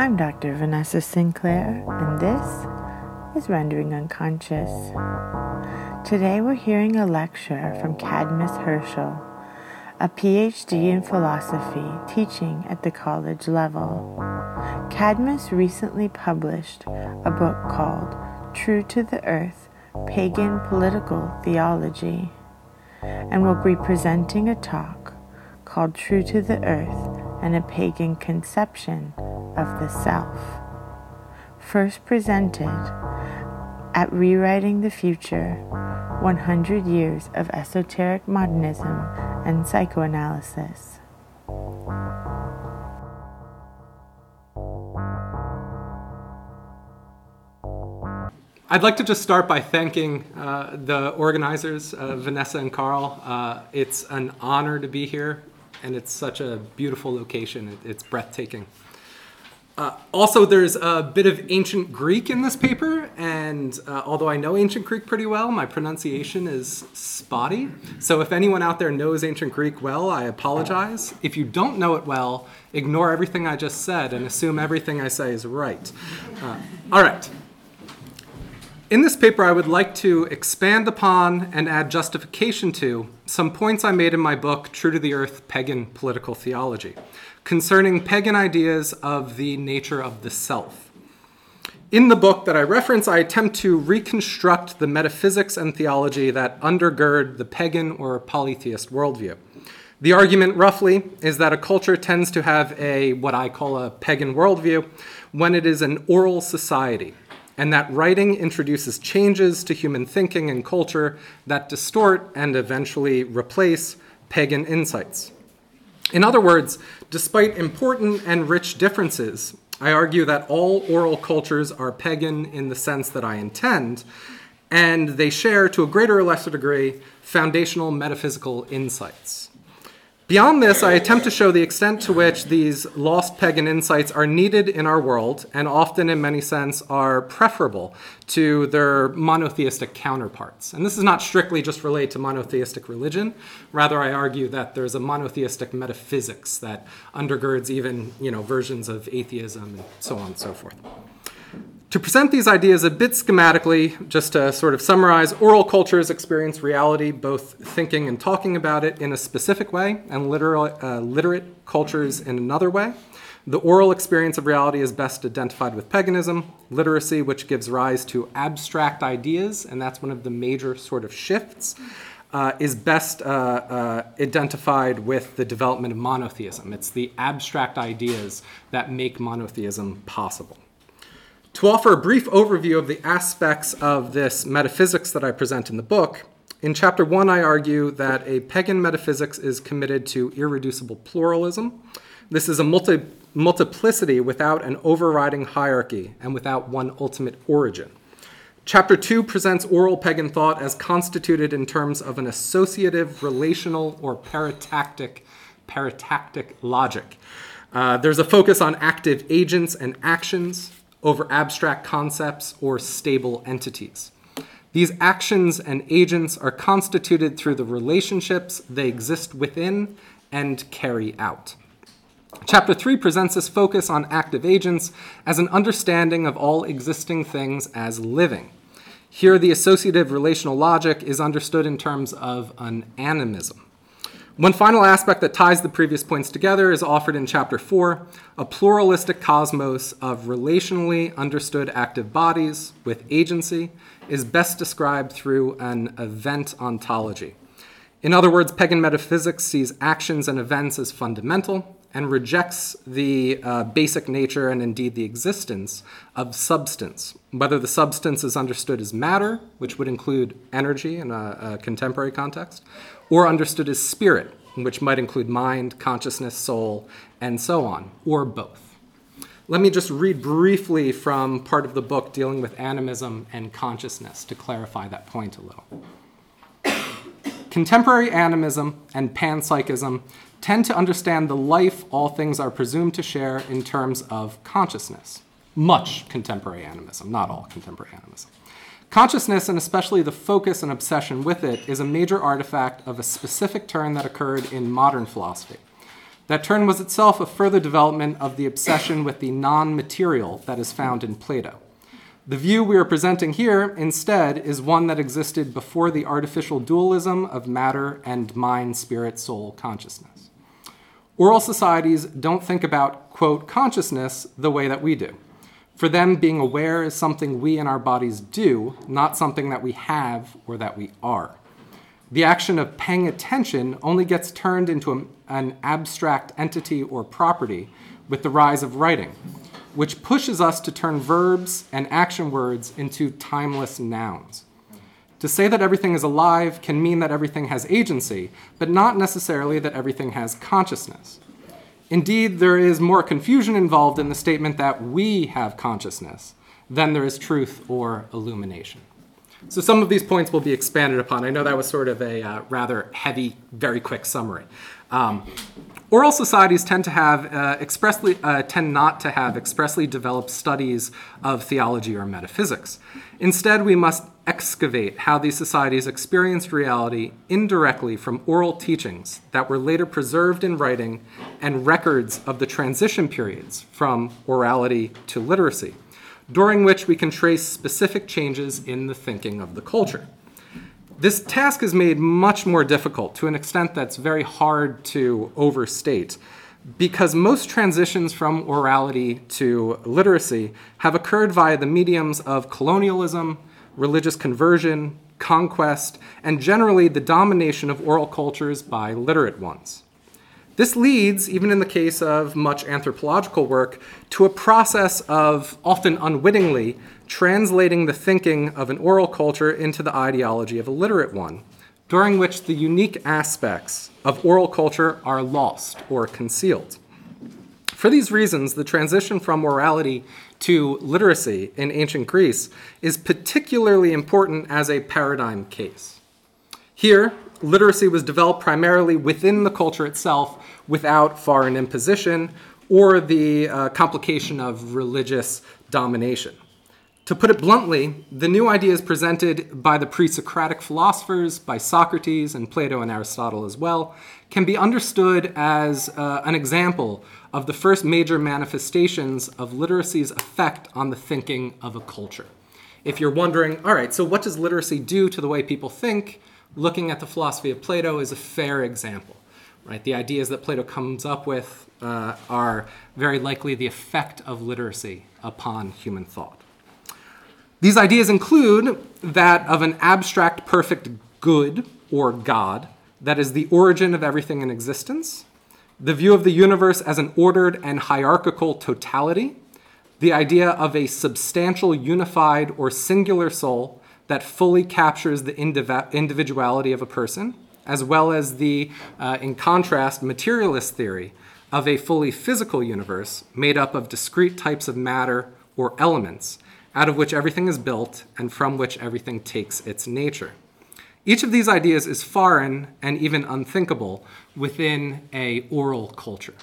I'm Dr. Vanessa Sinclair, and this is Rendering Unconscious. Today we're hearing a lecture from Cadmus Herschel, a PhD in philosophy teaching at the college level. Cadmus recently published a book called True to the Earth Pagan Political Theology, and will be presenting a talk called True to the Earth and a Pagan Conception of the Self. First presented at Rewriting the Future 100 Years of Esoteric Modernism and Psychoanalysis. I'd like to just start by thanking uh, the organizers, uh, Vanessa and Carl. Uh, it's an honor to be here, and it's such a beautiful location. It, it's breathtaking. Uh, also, there's a bit of ancient Greek in this paper, and uh, although I know ancient Greek pretty well, my pronunciation is spotty. So, if anyone out there knows ancient Greek well, I apologize. If you don't know it well, ignore everything I just said and assume everything I say is right. Uh, all right. In this paper, I would like to expand upon and add justification to some points I made in my book, True to the Earth Pagan Political Theology, concerning pagan ideas of the nature of the self. In the book that I reference, I attempt to reconstruct the metaphysics and theology that undergird the pagan or polytheist worldview. The argument, roughly, is that a culture tends to have a what I call a pagan worldview when it is an oral society and that writing introduces changes to human thinking and culture that distort and eventually replace pagan insights. In other words, despite important and rich differences, I argue that all oral cultures are pagan in the sense that I intend, and they share, to a greater or lesser degree, foundational metaphysical insights. Beyond this, I attempt to show the extent to which these lost pagan insights are needed in our world and often, in many sense, are preferable to their monotheistic counterparts. And this is not strictly just related to monotheistic religion. Rather, I argue that there's a monotheistic metaphysics that undergirds even you know, versions of atheism and so on and so forth. To present these ideas a bit schematically, just to sort of summarize, oral cultures experience reality, both thinking and talking about it, in a specific way, and literal, uh, literate cultures in another way. The oral experience of reality is best identified with paganism, literacy, which gives rise to abstract ideas, and that's one of the major sort of shifts, uh, is best uh, uh identified with the development of monotheism. It's the abstract ideas that make monotheism possible. To offer a brief overview of the aspects of this metaphysics that I present in the book, in chapter one, I argue that a pagan metaphysics is committed to irreducible pluralism. This is a multi- multiplicity without an overriding hierarchy and without one ultimate origin. Chapter 2 presents oral pagan thought as constituted in terms of an associative, relational, or paratactic, paratactic logic. Uh, there's a focus on active agents and actions, over abstract concepts or stable entities. These actions and agents are constituted through the relationships they exist within and carry out. Chapter 3 presents this focus on active agents as an understanding of all existing things as living. Here, the associative relational logic is understood in terms of an animism. One final aspect that ties the previous points together is offered in Chapter 4 a pluralistic cosmos of relationally understood active bodies with agency is best described through an event ontology. In other words, pagan metaphysics sees actions and events as fundamental and rejects the uh, basic nature and indeed the existence of substance, whether the substance is understood as matter, which would include energy in a, a contemporary context, or understood as spirit, which might include mind, consciousness, soul, and so on, or both. Let me just read briefly from part of the book dealing with animism and consciousness to clarify that point a little. Contemporary animism and panpsychism tend to understand the life all things are presumed to share in terms of consciousness. Much contemporary animism, not all contemporary animism. Consciousness, and especially the focus and obsession with it, is a major artifact of a specific turn that occurred in modern philosophy. That turn was itself a further development of the obsession with the non material that is found in Plato. The view we are presenting here, instead, is one that existed before the artificial dualism of matter and mind, spirit, soul, consciousness. Oral societies don't think about, quote, consciousness the way that we do. For them, being aware is something we in our bodies do, not something that we have or that we are. The action of paying attention only gets turned into an abstract entity or property with the rise of writing which pushes us to turn verbs and action words into timeless nouns. To say that everything is alive can mean that everything has agency, but not necessarily that everything has consciousness. Indeed, there is more confusion involved in the statement that we have consciousness than there is truth or illumination. So, some of these points will be expanded upon. I know that was sort of a uh, rather heavy, very quick summary. Um, Oral societies tend to have uh, expressly uh, tend not to have expressly developed studies of theology or metaphysics. Instead, we must excavate how these societies experienced reality indirectly from oral teachings that were later preserved in writing and records of the transition periods from orality to literacy, during which we can trace specific changes in the thinking of the culture. This task is made much more difficult to an extent that's very hard to overstate because most transitions from orality to literacy have occurred via the mediums of colonialism, religious conversion, conquest, and generally the domination of oral cultures by literate ones. This leads, even in the case of much anthropological work, to a process of, often unwittingly, translating the thinking of an oral culture into the ideology of a literate one, during which the unique aspects of oral culture are lost or concealed. For these reasons, the transition from orality to literacy in ancient Greece is particularly important as a paradigm case. Here, literacy was developed primarily within the culture itself without foreign imposition or the uh, complication of religious domination. To put it bluntly, the new ideas presented by the pre Socratic philosophers, by Socrates and Plato and Aristotle as well, can be understood as uh, an example of the first major manifestations of literacy's effect on the thinking of a culture. If you're wondering, all right, so what does literacy do to the way people think? Looking at the philosophy of Plato is a fair example. Right? The ideas that Plato comes up with uh, are very likely the effect of literacy upon human thought. These ideas include that of an abstract perfect good or God that is the origin of everything in existence, the view of the universe as an ordered and hierarchical totality, the idea of a substantial unified or singular soul that fully captures the individuality of a person, as well as the, uh, in contrast, materialist theory of a fully physical universe made up of discrete types of matter or elements out of which everything is built and from which everything takes its nature. Each of these ideas is foreign and even unthinkable within a oral culture.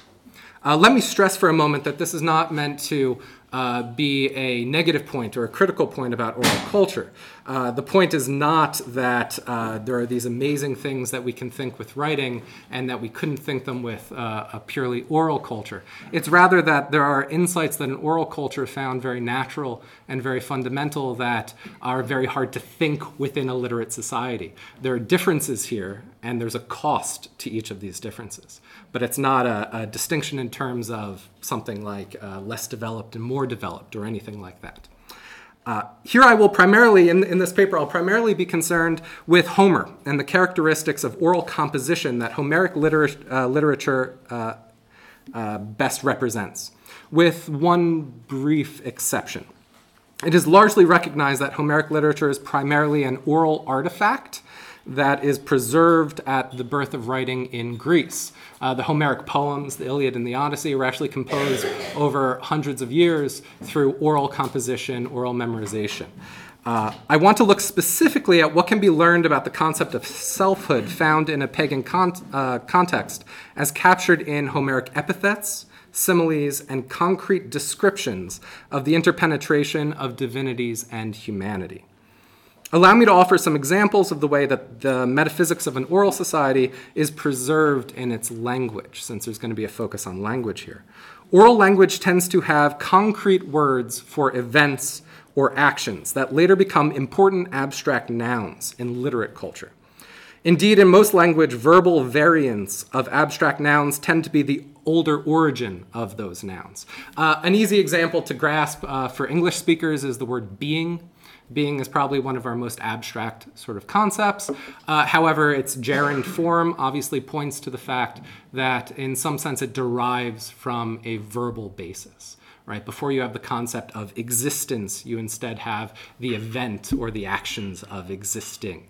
Uh, let me stress for a moment that this is not meant to uh, be a negative point or a critical point about oral culture. Uh, the point is not that uh, there are these amazing things that we can think with writing and that we couldn't think them with uh, a purely oral culture. It's rather that there are insights that an oral culture found very natural and very fundamental that are very hard to think within a literate society. There are differences here, and there's a cost to each of these differences. But it's not a, a distinction in terms of something like uh, less developed and more developed or anything like that. Uh, here I will primarily, in, in this paper, I'll primarily be concerned with Homer and the characteristics of oral composition that Homeric uh, literature uh, uh, best represents, with one brief exception. It is largely recognized that Homeric literature is primarily an oral artifact that is preserved at the birth of writing in Greece. Uh, the Homeric poems, the Iliad and the Odyssey, were actually composed over hundreds of years through oral composition, oral memorization. Uh, I want to look specifically at what can be learned about the concept of selfhood found in a pagan con- uh, context as captured in Homeric epithets, similes, and concrete descriptions of the interpenetration of divinities and humanity. Allow me to offer some examples of the way that the metaphysics of an oral society is preserved in its language, since there's going to be a focus on language here. Oral language tends to have concrete words for events or actions that later become important abstract nouns in literate culture. Indeed, in most language, verbal variants of abstract nouns tend to be the older origin of those nouns. Uh, an easy example to grasp uh, for English speakers is the word being. Being is probably one of our most abstract sort of concepts. Uh, however, its gerund form obviously points to the fact that, in some sense, it derives from a verbal basis. Right? Before you have the concept of existence, you instead have the event or the actions of existing.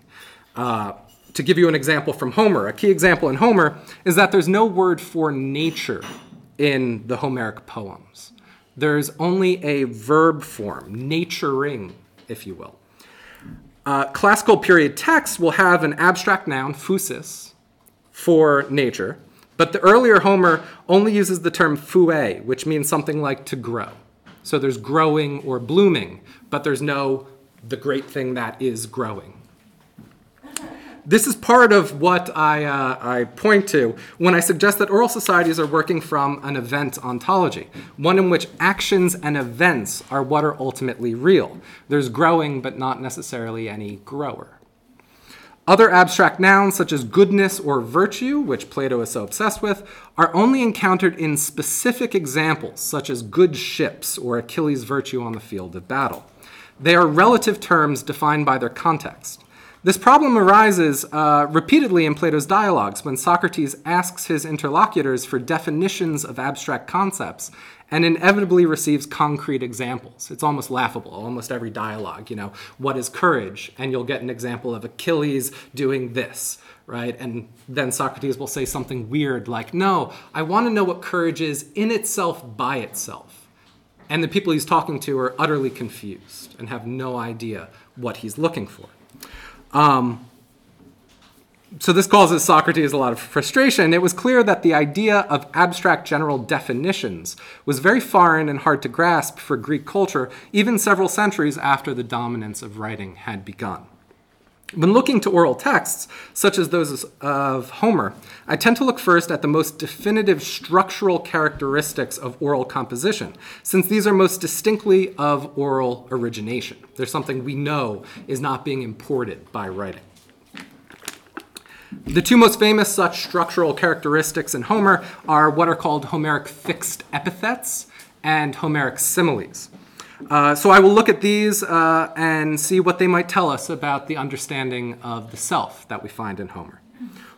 Uh, to give you an example from Homer, a key example in Homer is that there's no word for nature in the Homeric poems. There's only a verb form, naturing, if you will. Uh, classical period texts will have an abstract noun, phusis, for nature, but the earlier Homer only uses the term phue, which means something like to grow. So there's growing or blooming, but there's no the great thing that is growing. This is part of what I, uh, I point to when I suggest that oral societies are working from an event ontology, one in which actions and events are what are ultimately real. There's growing, but not necessarily any grower. Other abstract nouns, such as goodness or virtue, which Plato is so obsessed with, are only encountered in specific examples, such as good ships or Achilles' virtue on the field of battle. They are relative terms defined by their context. This problem arises uh, repeatedly in Plato's dialogues when Socrates asks his interlocutors for definitions of abstract concepts and inevitably receives concrete examples. It's almost laughable, almost every dialogue, you know, what is courage? And you'll get an example of Achilles doing this, right? And then Socrates will say something weird like, no, I want to know what courage is in itself by itself. And the people he's talking to are utterly confused and have no idea what he's looking for. Um, so this causes Socrates a lot of frustration. It was clear that the idea of abstract general definitions was very foreign and hard to grasp for Greek culture, even several centuries after the dominance of writing had begun. When looking to oral texts, such as those of Homer, I tend to look first at the most definitive structural characteristics of oral composition, since these are most distinctly of oral origination. There's something we know is not being imported by writing. The two most famous such structural characteristics in Homer are what are called Homeric fixed epithets and Homeric similes. Uh, so I will look at these uh, and see what they might tell us about the understanding of the self that we find in Homer.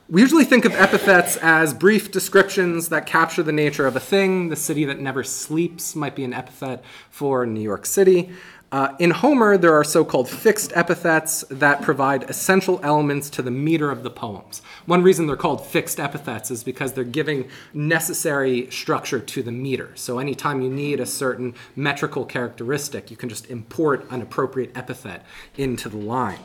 We usually think of epithets as brief descriptions that capture the nature of a thing. The city that never sleeps might be an epithet for New York City. Uh, in Homer, there are so called fixed epithets that provide essential elements to the meter of the poems. One reason they're called fixed epithets is because they're giving necessary structure to the meter. So anytime you need a certain metrical characteristic, you can just import an appropriate epithet into the line.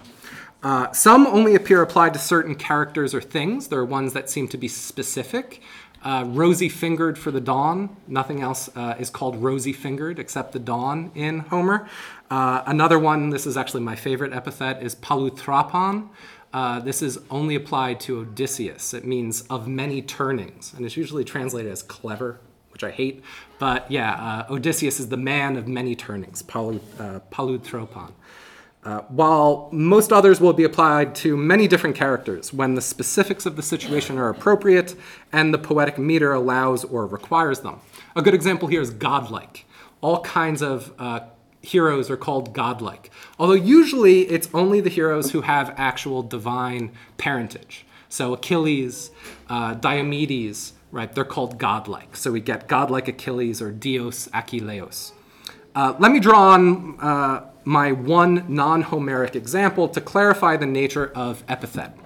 Uh, some only appear applied to certain characters or things. There are ones that seem to be specific. Uh, rosy fingered for the dawn. Nothing else uh, is called rosy fingered except the dawn in Homer. Uh, another one, this is actually my favorite epithet, is polytropon. Uh, this is only applied to Odysseus. It means of many turnings, and it's usually translated as clever, which I hate. But yeah, uh, Odysseus is the man of many turnings, palu, uh. Uh, while most others will be applied to many different characters when the specifics of the situation are appropriate and the poetic meter allows or requires them. A good example here is godlike. All kinds of uh, heroes are called godlike, although usually it's only the heroes who have actual divine parentage. So Achilles, uh, Diomedes, right, they're called godlike. So we get godlike Achilles or Dios Achilleos. Uh, let me draw on uh, my one non Homeric example to clarify the nature of epithet.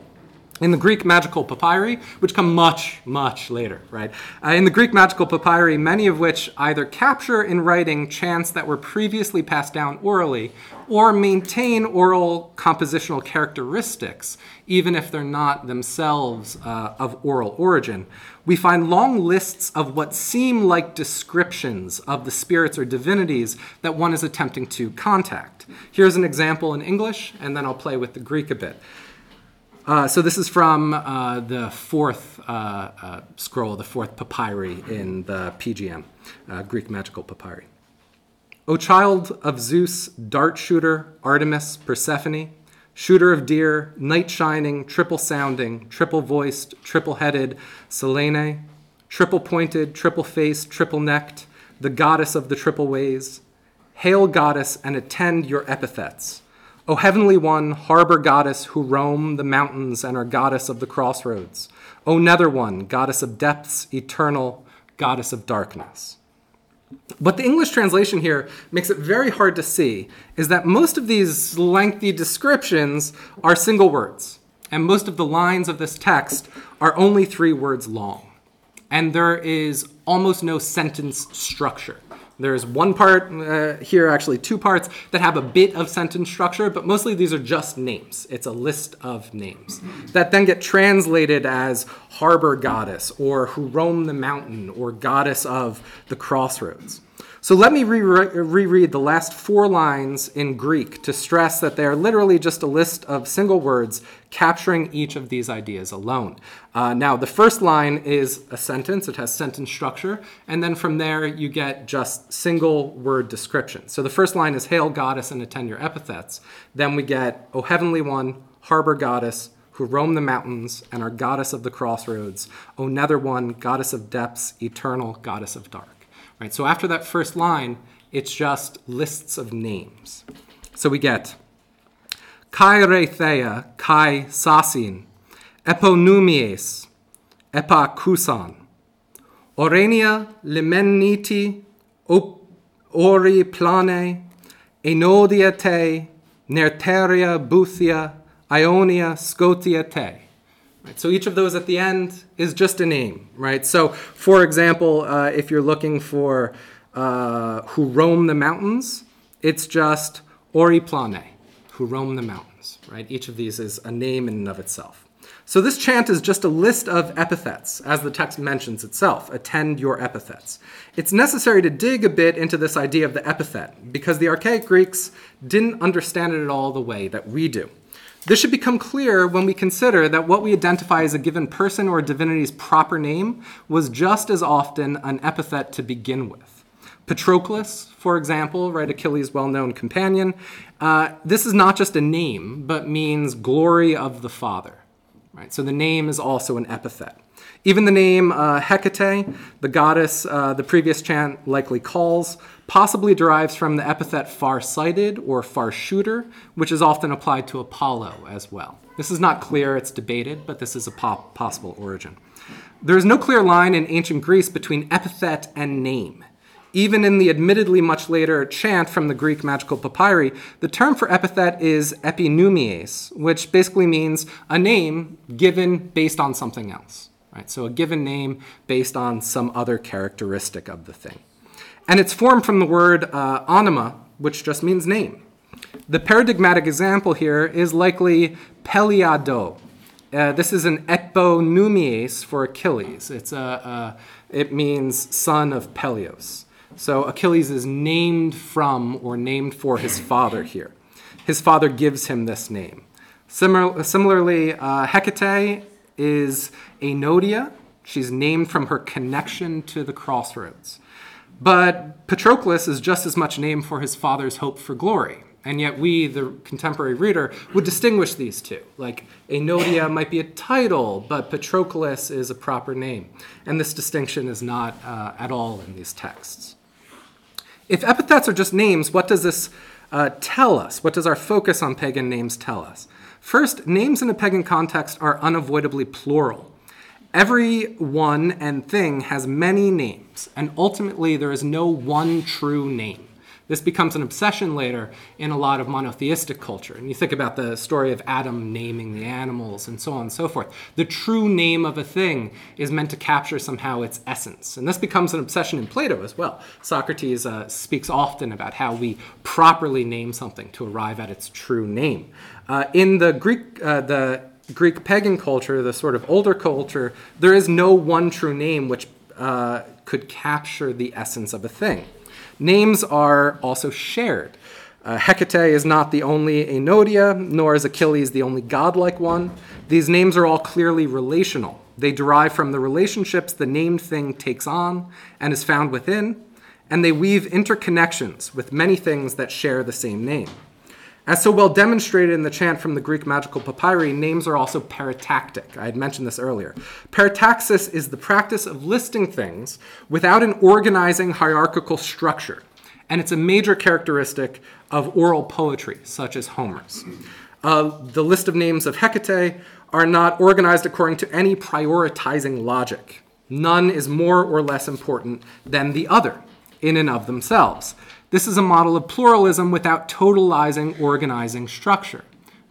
In the Greek magical papyri, which come much, much later, right? Uh, in the Greek magical papyri, many of which either capture in writing chants that were previously passed down orally or maintain oral compositional characteristics, even if they're not themselves uh, of oral origin, we find long lists of what seem like descriptions of the spirits or divinities that one is attempting to contact. Here's an example in English, and then I'll play with the Greek a bit. Uh, so this is from uh, the fourth uh, uh scroll, the fourth papyri in the PGM, uh, Greek magical papyri. O child of Zeus, dart shooter, Artemis, Persephone, shooter of deer, night shining, triple sounding, triple voiced, triple headed, Selene, triple pointed, triple faced, triple necked, the goddess of the triple ways, hail goddess and attend your epithets. O heavenly one, harbor goddess who roam the mountains and are goddess of the crossroads. O nether one, goddess of depths, eternal, goddess of darkness. What the English translation here makes it very hard to see is that most of these lengthy descriptions are single words, and most of the lines of this text are only three words long. And there is almost no sentence structure. There's one part uh, here, actually two parts, that have a bit of sentence structure, but mostly these are just names. It's a list of names that then get translated as harbor goddess, or who roam the mountain, or goddess of the crossroads. So let me reread the last four lines in Greek to stress that they are literally just a list of single words capturing each of these ideas alone. Uh, now, the first line is a sentence, it has sentence structure, and then from there you get just single word description. So the first line is Hail, goddess, and attend your epithets. Then we get, O heavenly one, harbor goddess, who roam the mountains and are goddess of the crossroads, O nether one, goddess of depths, eternal goddess of dark. Right? So after that first line, it's just lists of names. So we get Kai Rethea, Kai Sasin, Eponymies, Epakusan, Orenia Limeniti, Ori Plane, Enodia te, Nerteria Buthia, Ionia Scotia te. So each of those at the end is just a name, right? So, for example, uh, if you're looking for uh, who roam the mountains, it's just Oriplane, who roam the mountains, right? Each of these is a name in and of itself. So this chant is just a list of epithets, as the text mentions itself. Attend your epithets. It's necessary to dig a bit into this idea of the epithet, because the archaic Greeks didn't understand it at all the way that we do. This should become clear when we consider that what we identify as a given person or divinity's proper name was just as often an epithet to begin with. Patroclus, for example, right, Achilles' well known companion, uh, this is not just a name, but means glory of the Father. Right? So the name is also an epithet. Even the name uh, Hecate, the goddess uh, the previous chant likely calls, possibly derives from the epithet far-sighted or far-shooter, which is often applied to Apollo as well. This is not clear, it's debated, but this is a possible origin. There is no clear line in ancient Greece between epithet and name. Even in the admittedly much later chant from the Greek magical papyri, the term for epithet is eponymies, which basically means a name given based on something else. Right? So a given name based on some other characteristic of the thing. And it's formed from the word uh, onyma, which just means name. The paradigmatic example here is likely Peliado. Uh, this is an eponymies for Achilles. It's a, a, it means son of Peleus. So Achilles is named from or named for his father here. His father gives him this name. Similar, similarly, uh, Hecate is Enodia. She's named from her connection to the crossroads. But Patroclus is just as much named for his father's hope for glory. And yet, we, the contemporary reader, would distinguish these two. Like, Enodia might be a title, but Patroclus is a proper name. And this distinction is not uh, at all in these texts. If epithets are just names, what does this uh, tell us? What does our focus on pagan names tell us? First, names in a pagan context are unavoidably plural. Every one and thing has many names, and ultimately there is no one true name. This becomes an obsession later in a lot of monotheistic culture. And you think about the story of Adam naming the animals and so on and so forth. The true name of a thing is meant to capture somehow its essence. And this becomes an obsession in Plato as well. Socrates uh, speaks often about how we properly name something to arrive at its true name. Uh, in the Greek, uh, the Greek pagan culture, the sort of older culture, there is no one true name which uh, could capture the essence of a thing. Names are also shared. Uh, Hecate is not the only Enodia, nor is Achilles the only godlike one. These names are all clearly relational. They derive from the relationships the named thing takes on and is found within, and they weave interconnections with many things that share the same name. As so well demonstrated in the chant from the Greek magical papyri, names are also paratactic. I had mentioned this earlier. Parataxis is the practice of listing things without an organizing hierarchical structure, and it's a major characteristic of oral poetry, such as Homer's. Uh, the list of names of Hecate are not organized according to any prioritizing logic. None is more or less important than the other in and of themselves. This is a model of pluralism without totalizing organizing structure.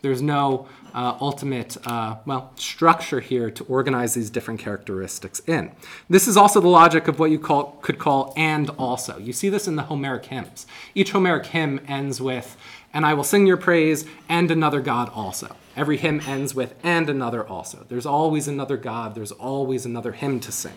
There's no uh, ultimate, uh, well, structure here to organize these different characteristics in. This is also the logic of what you call, could call and also. You see this in the Homeric hymns. Each Homeric hymn ends with, and I will sing your praise, and another God also. Every hymn ends with, and another also. There's always another God, there's always another hymn to sing.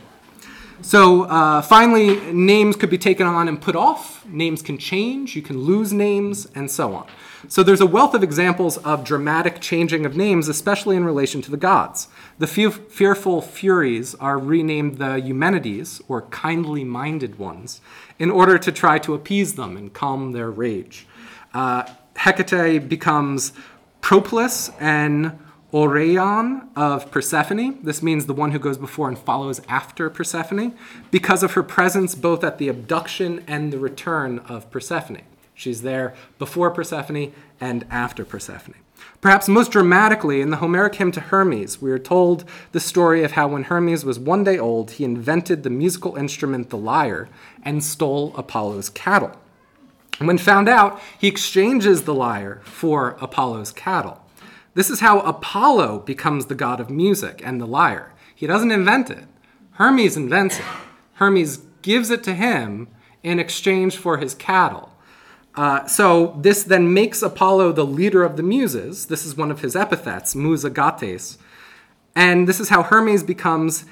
So uh, finally, names could be taken on and put off. Names can change. You can lose names, and so on. So there's a wealth of examples of dramatic changing of names, especially in relation to the gods. The few fearful Furies are renamed the Eumenides, or kindly minded ones, in order to try to appease them and calm their rage. Uh, Hecate becomes Propolis and Oreion of Persephone. This means the one who goes before and follows after Persephone, because of her presence both at the abduction and the return of Persephone. She's there before Persephone and after Persephone. Perhaps most dramatically, in the Homeric hymn to Hermes, we are told the story of how when Hermes was one day old, he invented the musical instrument the lyre and stole Apollo's cattle. When found out, he exchanges the lyre for Apollo's cattle. This is how Apollo becomes the god of music and the lyre. He doesn't invent it, Hermes invents it. Hermes gives it to him in exchange for his cattle. Uh, so this then makes Apollo the leader of the muses. This is one of his epithets, Musagetes. And this is how Hermes becomes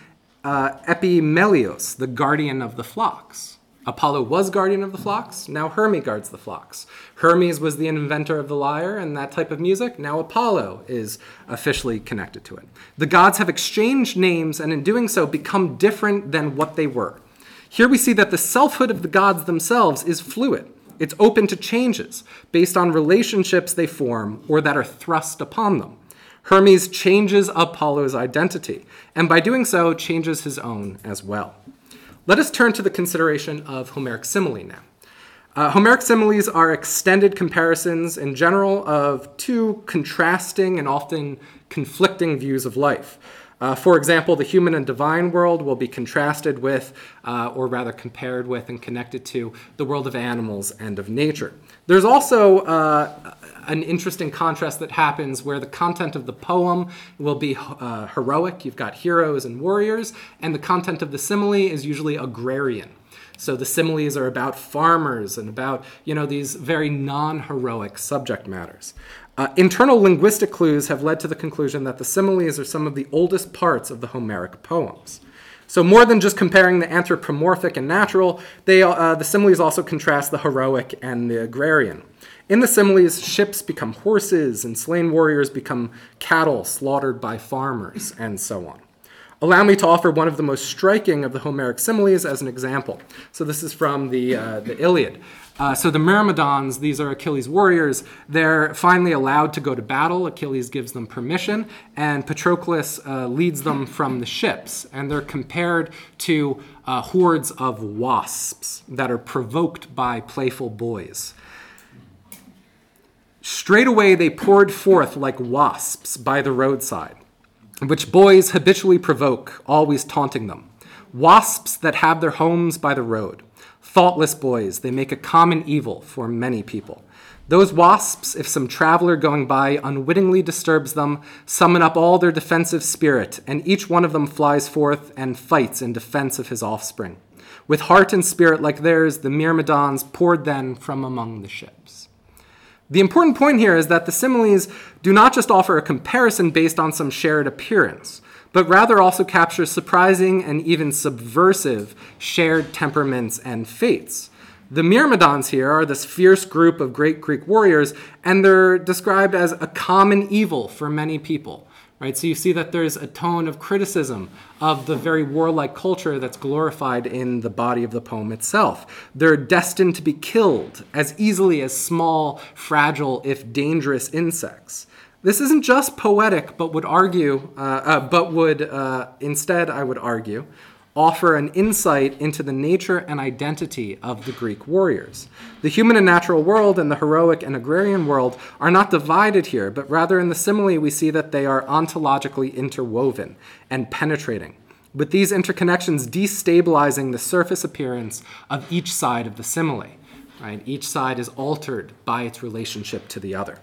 uh, Epimelios, the guardian of the flocks. Apollo was guardian of the flocks, now Hermes guards the flocks. Hermes was the inventor of the lyre and that type of music, now Apollo is officially connected to it. The gods have exchanged names and in doing so become different than what they were. Here we see that the selfhood of the gods themselves is fluid. It's open to changes based on relationships they form or that are thrust upon them. Hermes changes Apollo's identity, and by doing so, changes his own as well. Let us turn to the consideration of Homeric simile now. Uh, Homeric similes are extended comparisons in general of two contrasting and often conflicting views of life. Uh, for example, the human and divine world will be contrasted with, uh, or rather compared with and connected to, the world of animals and of nature. There's also uh, an interesting contrast that happens where the content of the poem will be uh, heroic, you've got heroes and warriors, and the content of the simile is usually agrarian. So the similes are about farmers and about, you know, these very non-heroic subject matters. Uh, internal linguistic clues have led to the conclusion that the similes are some of the oldest parts of the Homeric poems. So more than just comparing the anthropomorphic and natural, they, uh, the similes also contrast the heroic and the agrarian. In the similes, ships become horses, and slain warriors become cattle slaughtered by farmers, and so on. Allow me to offer one of the most striking of the Homeric similes as an example. So this is from the, uh, the Iliad. Uh, so the Myrmidons, these are Achilles' warriors, they're finally allowed to go to battle. Achilles gives them permission, and Patroclus uh, leads them from the ships. And they're compared to uh, hordes of wasps that are provoked by playful boys. Straightway they poured forth like wasps by the roadside, which boys habitually provoke, always taunting them. Wasps that have their homes by the road, Thoughtless boys, they make a common evil for many people. Those wasps, if some traveler going by unwittingly disturbs them, summon up all their defensive spirit, and each one of them flies forth and fights in defense of his offspring. With heart and spirit like theirs, the myrmidons poured then from among the ships. The important point here is that the similes do not just offer a comparison based on some shared appearance, but rather also capture surprising and even subversive shared temperaments and fates. The Myrmidons here are this fierce group of great Greek warriors, and they're described as a common evil for many people right? So you see that there's a tone of criticism of the very warlike culture that's glorified in the body of the poem itself. They're destined to be killed as easily as small, fragile, if dangerous insects. This isn't just poetic, but would argue, uh, uh, but would uh, instead, I would argue, offer an insight into the nature and identity of the Greek warriors. The human and natural world and the heroic and agrarian world are not divided here, but rather in the simile we see that they are ontologically interwoven and penetrating, with these interconnections destabilizing the surface appearance of each side of the simile. Right? Each side is altered by its relationship to the other.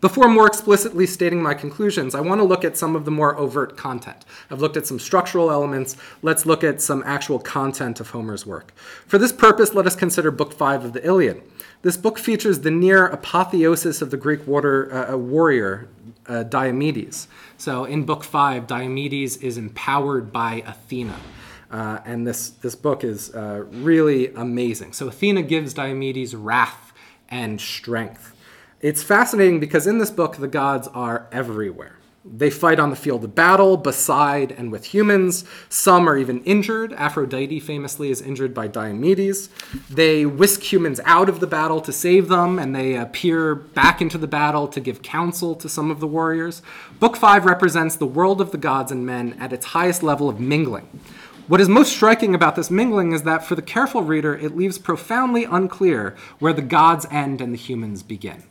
Before more explicitly stating my conclusions, I want to look at some of the more overt content. I've looked at some structural elements. Let's look at some actual content of Homer's work. For this purpose, let us consider Book 5 of the Iliad. This book features the near apotheosis of the Greek water, uh, uh, warrior uh, Diomedes. So in Book 5, Diomedes is empowered by Athena. Uh, and this, this book is uh, really amazing. So Athena gives Diomedes wrath and strength. It's fascinating because in this book, the gods are everywhere. They fight on the field of battle, beside and with humans. Some are even injured. Aphrodite famously is injured by Diomedes. They whisk humans out of the battle to save them, and they appear back into the battle to give counsel to some of the warriors. Book 5 represents the world of the gods and men at its highest level of mingling. What is most striking about this mingling is that for the careful reader, it leaves profoundly unclear where the gods end and the humans begin.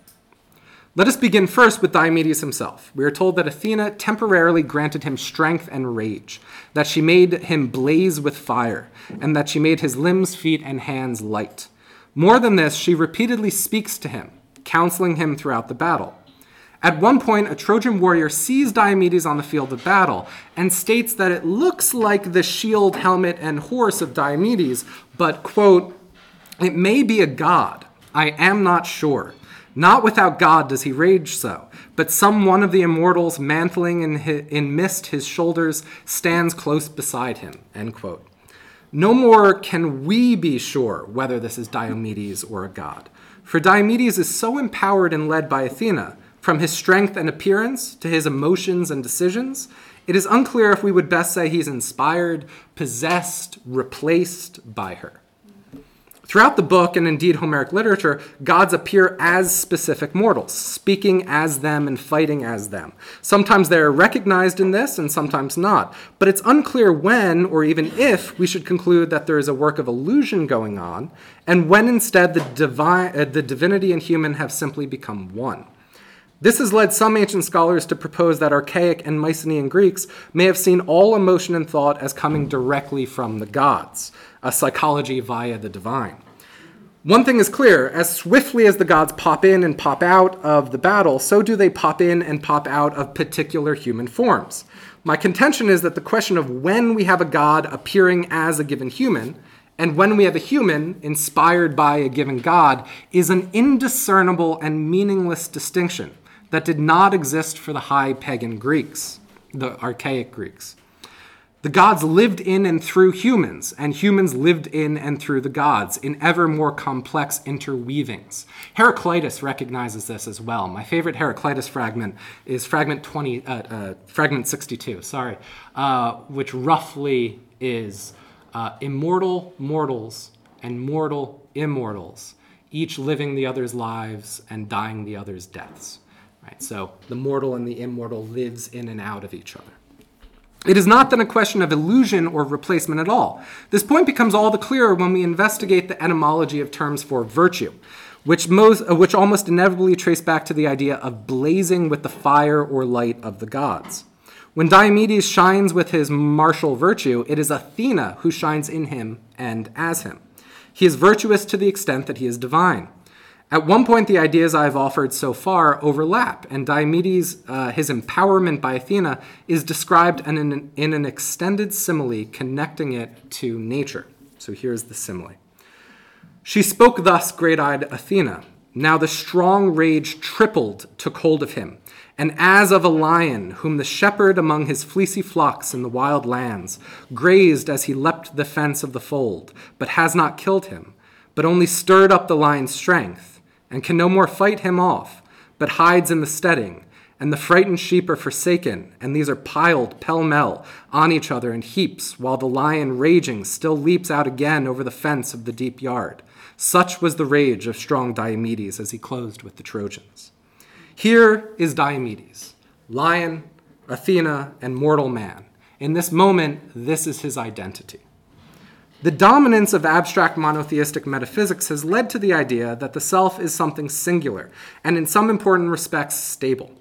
Let us begin first with Diomedes himself. We are told that Athena temporarily granted him strength and rage, that she made him blaze with fire, and that she made his limbs, feet, and hands light. More than this, she repeatedly speaks to him, counseling him throughout the battle. At one point, a Trojan warrior sees Diomedes on the field of battle and states that it looks like the shield, helmet, and horse of Diomedes, but, quote, it may be a god. I am not sure. Not without God does he rage so, but some one of the immortals mantling in, his, in mist his shoulders stands close beside him. End quote. No more can we be sure whether this is Diomedes or a god. For Diomedes is so empowered and led by Athena, from his strength and appearance to his emotions and decisions, it is unclear if we would best say he's inspired, possessed, replaced by her. Throughout the book, and indeed Homeric literature, gods appear as specific mortals, speaking as them and fighting as them. Sometimes they're recognized in this, and sometimes not. But it's unclear when, or even if, we should conclude that there is a work of illusion going on, and when instead the, divine, uh, the divinity and human have simply become one. This has led some ancient scholars to propose that archaic and Mycenaean Greeks may have seen all emotion and thought as coming directly from the gods a psychology via the divine. One thing is clear as swiftly as the gods pop in and pop out of the battle, so do they pop in and pop out of particular human forms. My contention is that the question of when we have a god appearing as a given human and when we have a human inspired by a given god is an indiscernible and meaningless distinction that did not exist for the high pagan Greeks, the archaic Greeks. The gods lived in and through humans, and humans lived in and through the gods in ever more complex interweavings. Heraclitus recognizes this as well. My favorite Heraclitus fragment is fragment 20, uh, uh, fragment 62, sorry, uh, which roughly is uh, immortal mortals and mortal immortals, each living the other's lives and dying the other's deaths. Right? So the mortal and the immortal lives in and out of each other. It is not then a question of illusion or replacement at all. This point becomes all the clearer when we investigate the etymology of terms for virtue, which, most, uh, which almost inevitably trace back to the idea of blazing with the fire or light of the gods. When Diomedes shines with his martial virtue, it is Athena who shines in him and as him. He is virtuous to the extent that he is divine. At one point, the ideas I've offered so far overlap, and Diomedes, uh, his empowerment by Athena, is described in an, in an extended simile connecting it to nature. So here's the simile. She spoke thus, great eyed Athena. Now the strong rage tripled took hold of him, and as of a lion, whom the shepherd among his fleecy flocks in the wild lands grazed as he leapt the fence of the fold, but has not killed him, but only stirred up the lion's strength and can no more fight him off, but hides in the steading. And the frightened sheep are forsaken, and these are piled pell mell on each other in heaps, while the lion, raging, still leaps out again over the fence of the deep yard. Such was the rage of strong Diomedes as he closed with the Trojans. Here is Diomedes, lion, Athena, and mortal man. In this moment, this is his identity. The dominance of abstract monotheistic metaphysics has led to the idea that the self is something singular and, in some important respects, stable.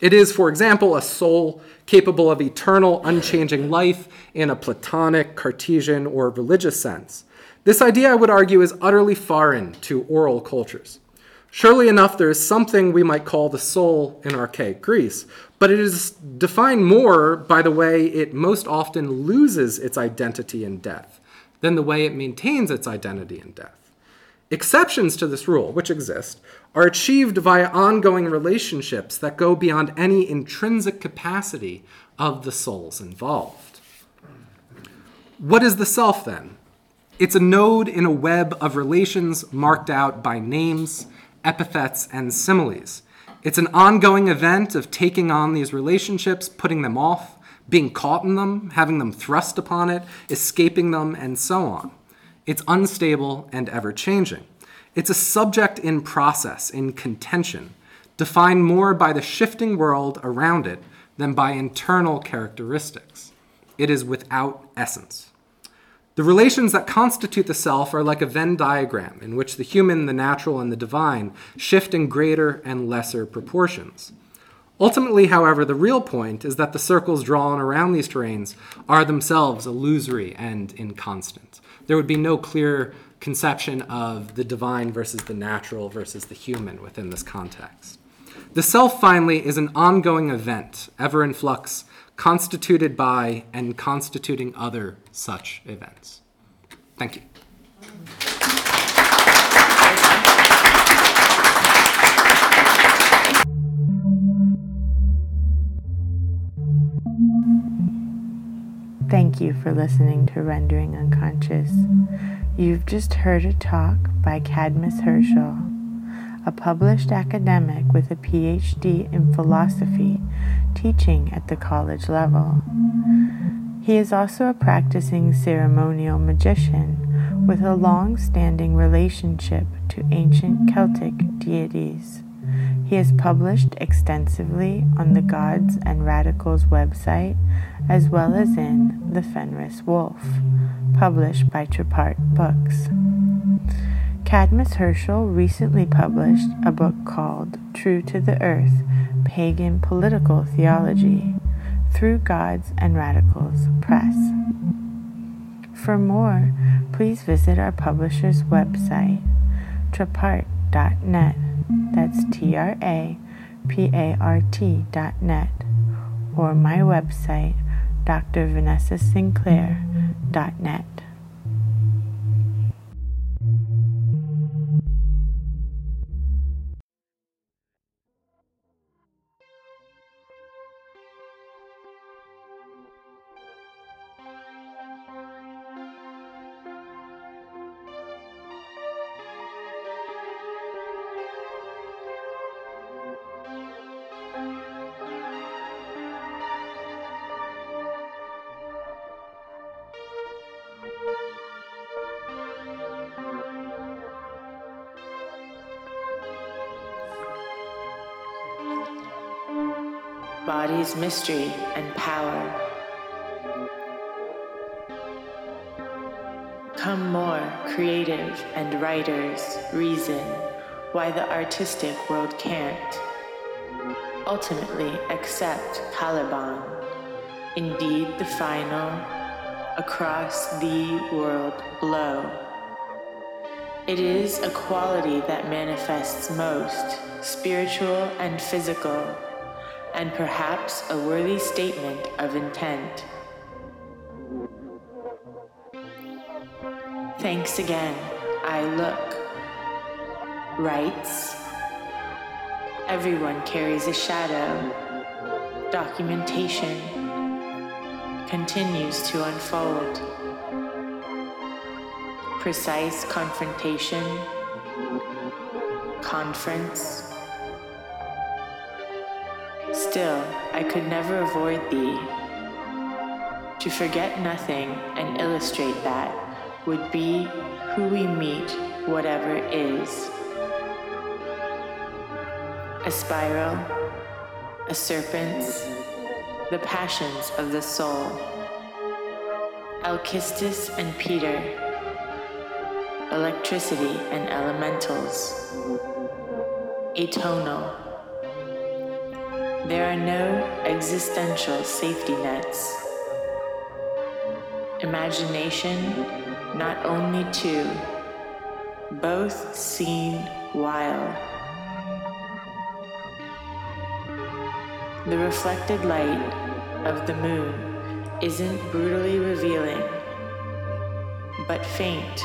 It is, for example, a soul capable of eternal, unchanging life in a Platonic, Cartesian, or religious sense. This idea, I would argue, is utterly foreign to oral cultures. Surely enough, there is something we might call the soul in archaic Greece, but it is defined more by the way it most often loses its identity in death than the way it maintains its identity in death. Exceptions to this rule, which exist, are achieved via ongoing relationships that go beyond any intrinsic capacity of the souls involved. What is the self then? It's a node in a web of relations marked out by names, epithets, and similes. It's an ongoing event of taking on these relationships, putting them off, being caught in them, having them thrust upon it, escaping them, and so on. It's unstable and ever changing. It's a subject in process, in contention, defined more by the shifting world around it than by internal characteristics. It is without essence. The relations that constitute the self are like a Venn diagram in which the human, the natural, and the divine shift in greater and lesser proportions. Ultimately, however, the real point is that the circles drawn around these terrains are themselves illusory and inconstant. There would be no clear conception of the divine versus the natural versus the human within this context. The self, finally, is an ongoing event, ever in flux, constituted by and constituting other such events. Thank you. Thank you for listening to Rendering Unconscious. You've just heard a talk by Cadmus Herschel, a published academic with a PhD in philosophy, teaching at the college level. He is also a practicing ceremonial magician with a long standing relationship to ancient Celtic deities. He has published extensively on the Gods and Radicals website as well as in The Fenris Wolf, published by Trapart Books. Cadmus Herschel recently published a book called True to the Earth Pagan Political Theology through Gods and Radicals Press. For more, please visit our publisher's website, trapart.net. That's T R A P A R T dot net, or my website, drvanessasinclair.net. mystery and power. Come more creative and writers reason why the artistic world can't. Ultimately accept Caliban, indeed the final, across the world blow. It is a quality that manifests most, spiritual and physical, and perhaps a worthy statement of intent. Thanks again, I look. Writes, everyone carries a shadow. Documentation continues to unfold precise confrontation, conference. Still, I could never avoid thee. To forget nothing and illustrate that would be who we meet, whatever is. A spiral, a serpent's, the passions of the soul. Alkistis and Peter electricity and elementals. Atonal. There are no existential safety nets. Imagination, not only two, both seen while. The reflected light of the moon isn't brutally revealing, but faint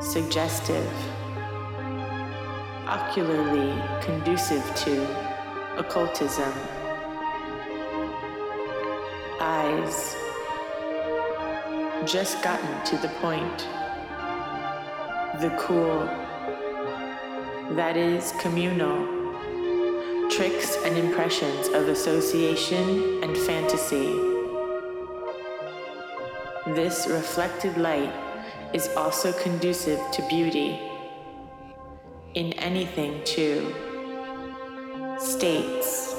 suggestive, ocularly conducive to occultism. Eyes just gotten to the point. The cool, that is communal, tricks and impressions of association and fantasy. This reflected light is also conducive to beauty. In anything, too. States.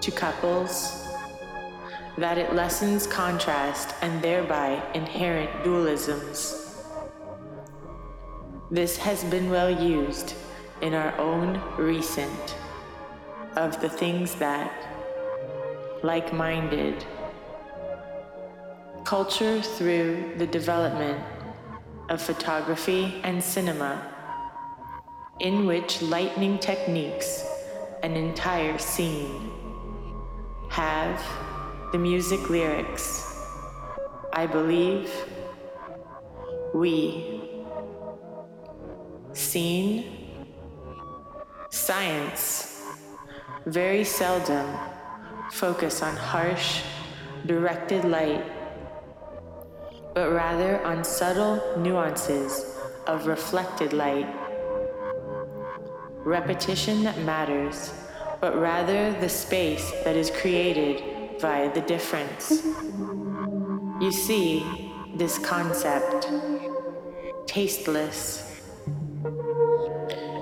To couples, that it lessens contrast and thereby inherent dualisms. This has been well used in our own recent of the things that, like minded, culture through the development of photography and cinema, in which lightning techniques, an entire scene, have the music lyrics. I believe we scene science very seldom focus on harsh directed light but rather on subtle nuances of reflected light. Repetition that matters, but rather the space that is created via the difference. You see, this concept, tasteless.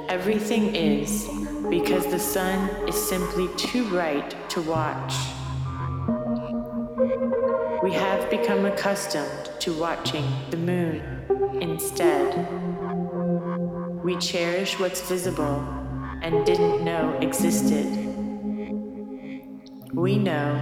Everything is because the sun is simply too bright to watch. We have become accustomed to watching the moon instead. We cherish what's visible and didn't know existed. We know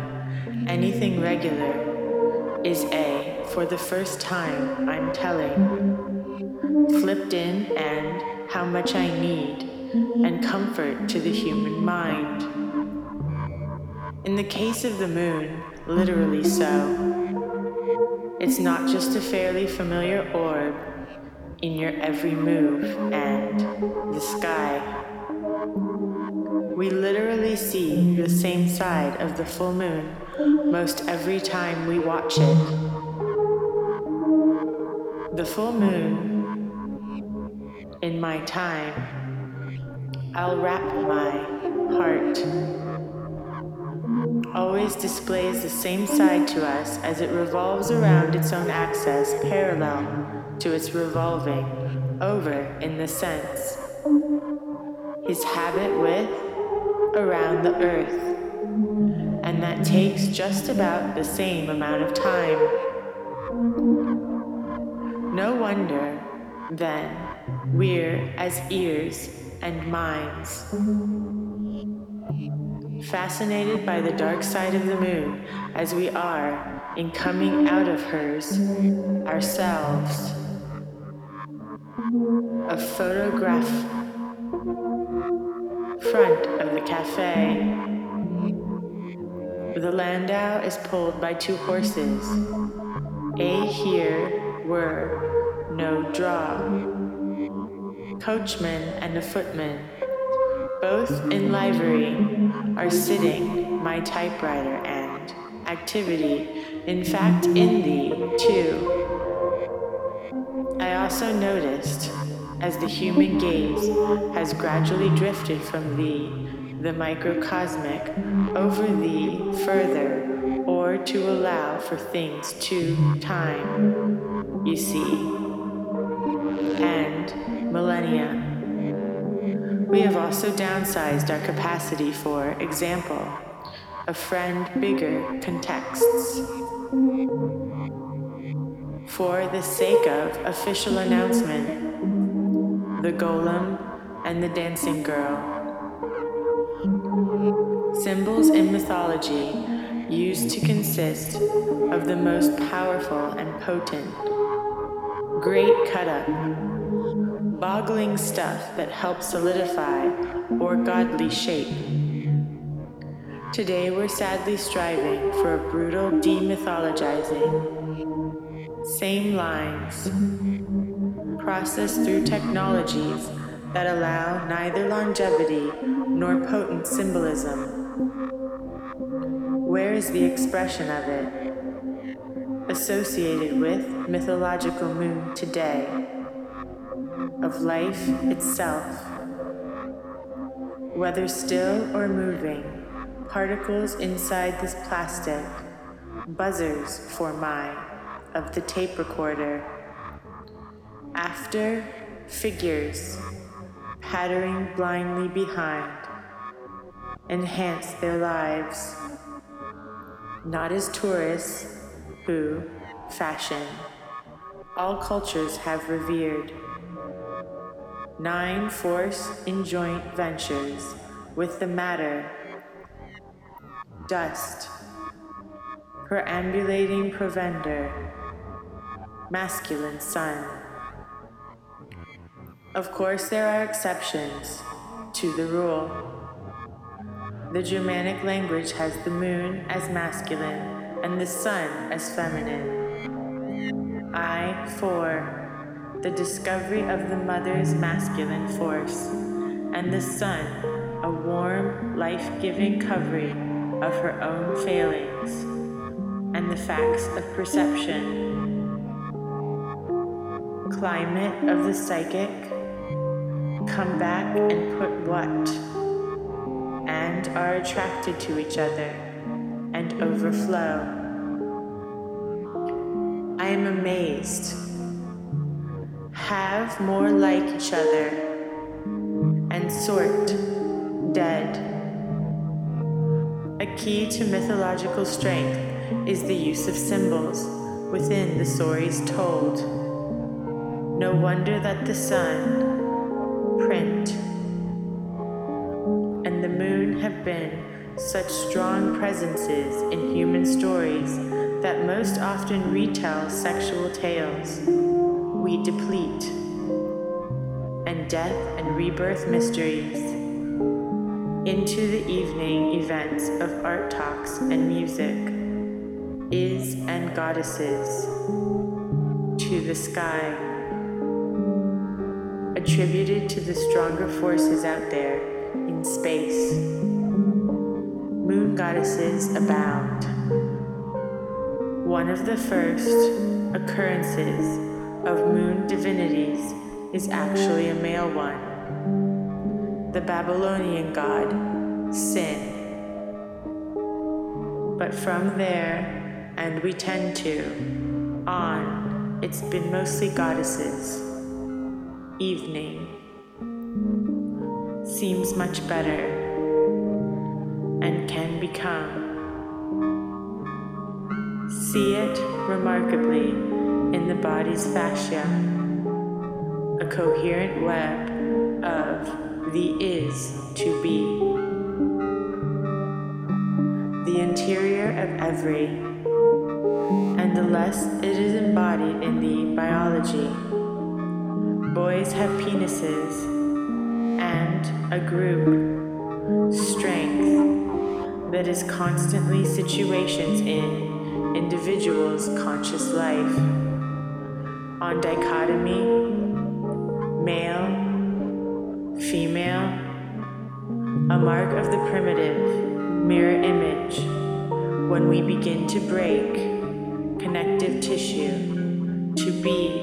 anything regular is a, for the first time, I'm telling, flipped in and how much I need and comfort to the human mind. In the case of the moon, literally so. It's not just a fairly familiar orb in your every move and the sky. We literally see the same side of the full moon most every time we watch it. The full moon, in my time, I'll wrap my heart always displays the same side to us as it revolves around its own axis parallel to its revolving over in the sense. His habit with around the earth, and that takes just about the same amount of time. No wonder, then, we're as ears and minds fascinated by the dark side of the moon as we are in coming out of hers ourselves. A photograph front of the cafe. The landau is pulled by two horses. A here were no draw. Coachman and a footman, both in livery, are sitting my typewriter and activity, in fact, in the too. I also noticed, as the human gaze has gradually drifted from thee, the microcosmic, over thee further, or to allow for things to time, you see, and millennia. We have also downsized our capacity for example a friend bigger contexts. For the sake of official announcement, the golem and the dancing girl. Symbols in mythology used to consist of the most powerful and potent, great cut up, boggling stuff that helps solidify or godly shape. Today we're sadly striving for a brutal demythologizing. Same lines, processed through technologies that allow neither longevity nor potent symbolism. Where is the expression of it? Associated with mythological moon today, of life itself, whether still or moving particles inside this plastic, buzzers for my, of the tape recorder. After, figures, pattering blindly behind, enhance their lives. Not as tourists who, fashion, all cultures have revered. Nine force in joint ventures with the matter dust, perambulating provender, masculine sun. Of course, there are exceptions to the rule. The Germanic language has the moon as masculine and the sun as feminine. I, for the discovery of the mother's masculine force, and the sun, a warm, life giving covering of her own failings and the facts of perception, climate of the psychic, come back and put what, and are attracted to each other and overflow. I am amazed. Have more like each other and sort dead a key to mythological strength is the use of symbols within the stories told. No wonder that the sun, print, and the moon have been such strong presences in human stories that most often retell sexual tales. We deplete, and death and rebirth mysteries into the evening events of art talks and music, is and goddesses, to the sky, attributed to the stronger forces out there in space. Moon goddesses abound. One of the first occurrences of moon divinities is actually a male one the Babylonian god, Sin. But from there, and we tend to, on, it's been mostly goddesses. Evening seems much better and can become. See it remarkably in the body's fascia, a coherent web of the is to be. The interior of every and the less it is embodied in the biology. Boys have penises and a group, strength, that is constantly situations in individuals' conscious life. On dichotomy, male, female, a mark of the primitive mirror image when we begin to break connective tissue to be